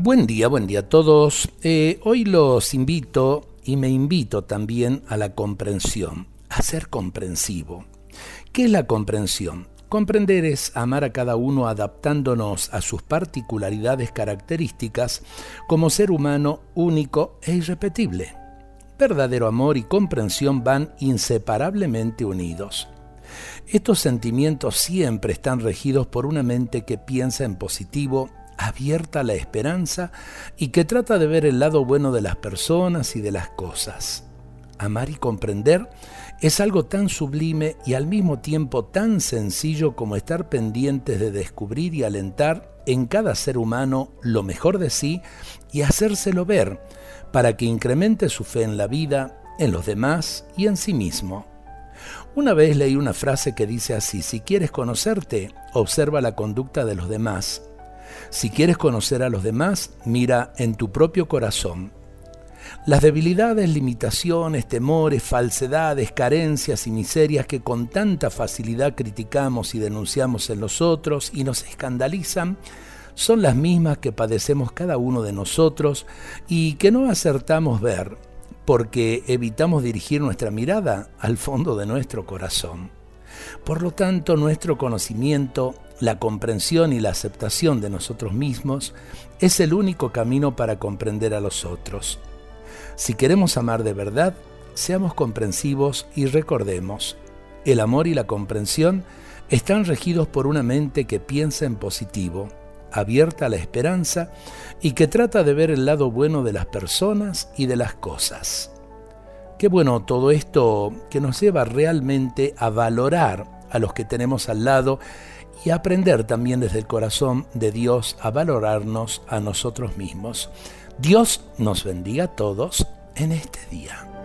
Buen día, buen día a todos. Eh, hoy los invito y me invito también a la comprensión, a ser comprensivo. ¿Qué es la comprensión? Comprender es amar a cada uno adaptándonos a sus particularidades características como ser humano único e irrepetible. Verdadero amor y comprensión van inseparablemente unidos. Estos sentimientos siempre están regidos por una mente que piensa en positivo, abierta a la esperanza y que trata de ver el lado bueno de las personas y de las cosas. Amar y comprender es algo tan sublime y al mismo tiempo tan sencillo como estar pendientes de descubrir y alentar en cada ser humano lo mejor de sí y hacérselo ver para que incremente su fe en la vida, en los demás y en sí mismo. Una vez leí una frase que dice así, si quieres conocerte, observa la conducta de los demás. Si quieres conocer a los demás, mira en tu propio corazón las debilidades, limitaciones, temores, falsedades, carencias y miserias que con tanta facilidad criticamos y denunciamos en los otros y nos escandalizan, son las mismas que padecemos cada uno de nosotros y que no acertamos ver porque evitamos dirigir nuestra mirada al fondo de nuestro corazón. Por lo tanto, nuestro conocimiento, la comprensión y la aceptación de nosotros mismos es el único camino para comprender a los otros. Si queremos amar de verdad, seamos comprensivos y recordemos, el amor y la comprensión están regidos por una mente que piensa en positivo, abierta a la esperanza y que trata de ver el lado bueno de las personas y de las cosas. Qué bueno todo esto que nos lleva realmente a valorar a los que tenemos al lado y aprender también desde el corazón de Dios a valorarnos a nosotros mismos. Dios nos bendiga a todos en este día.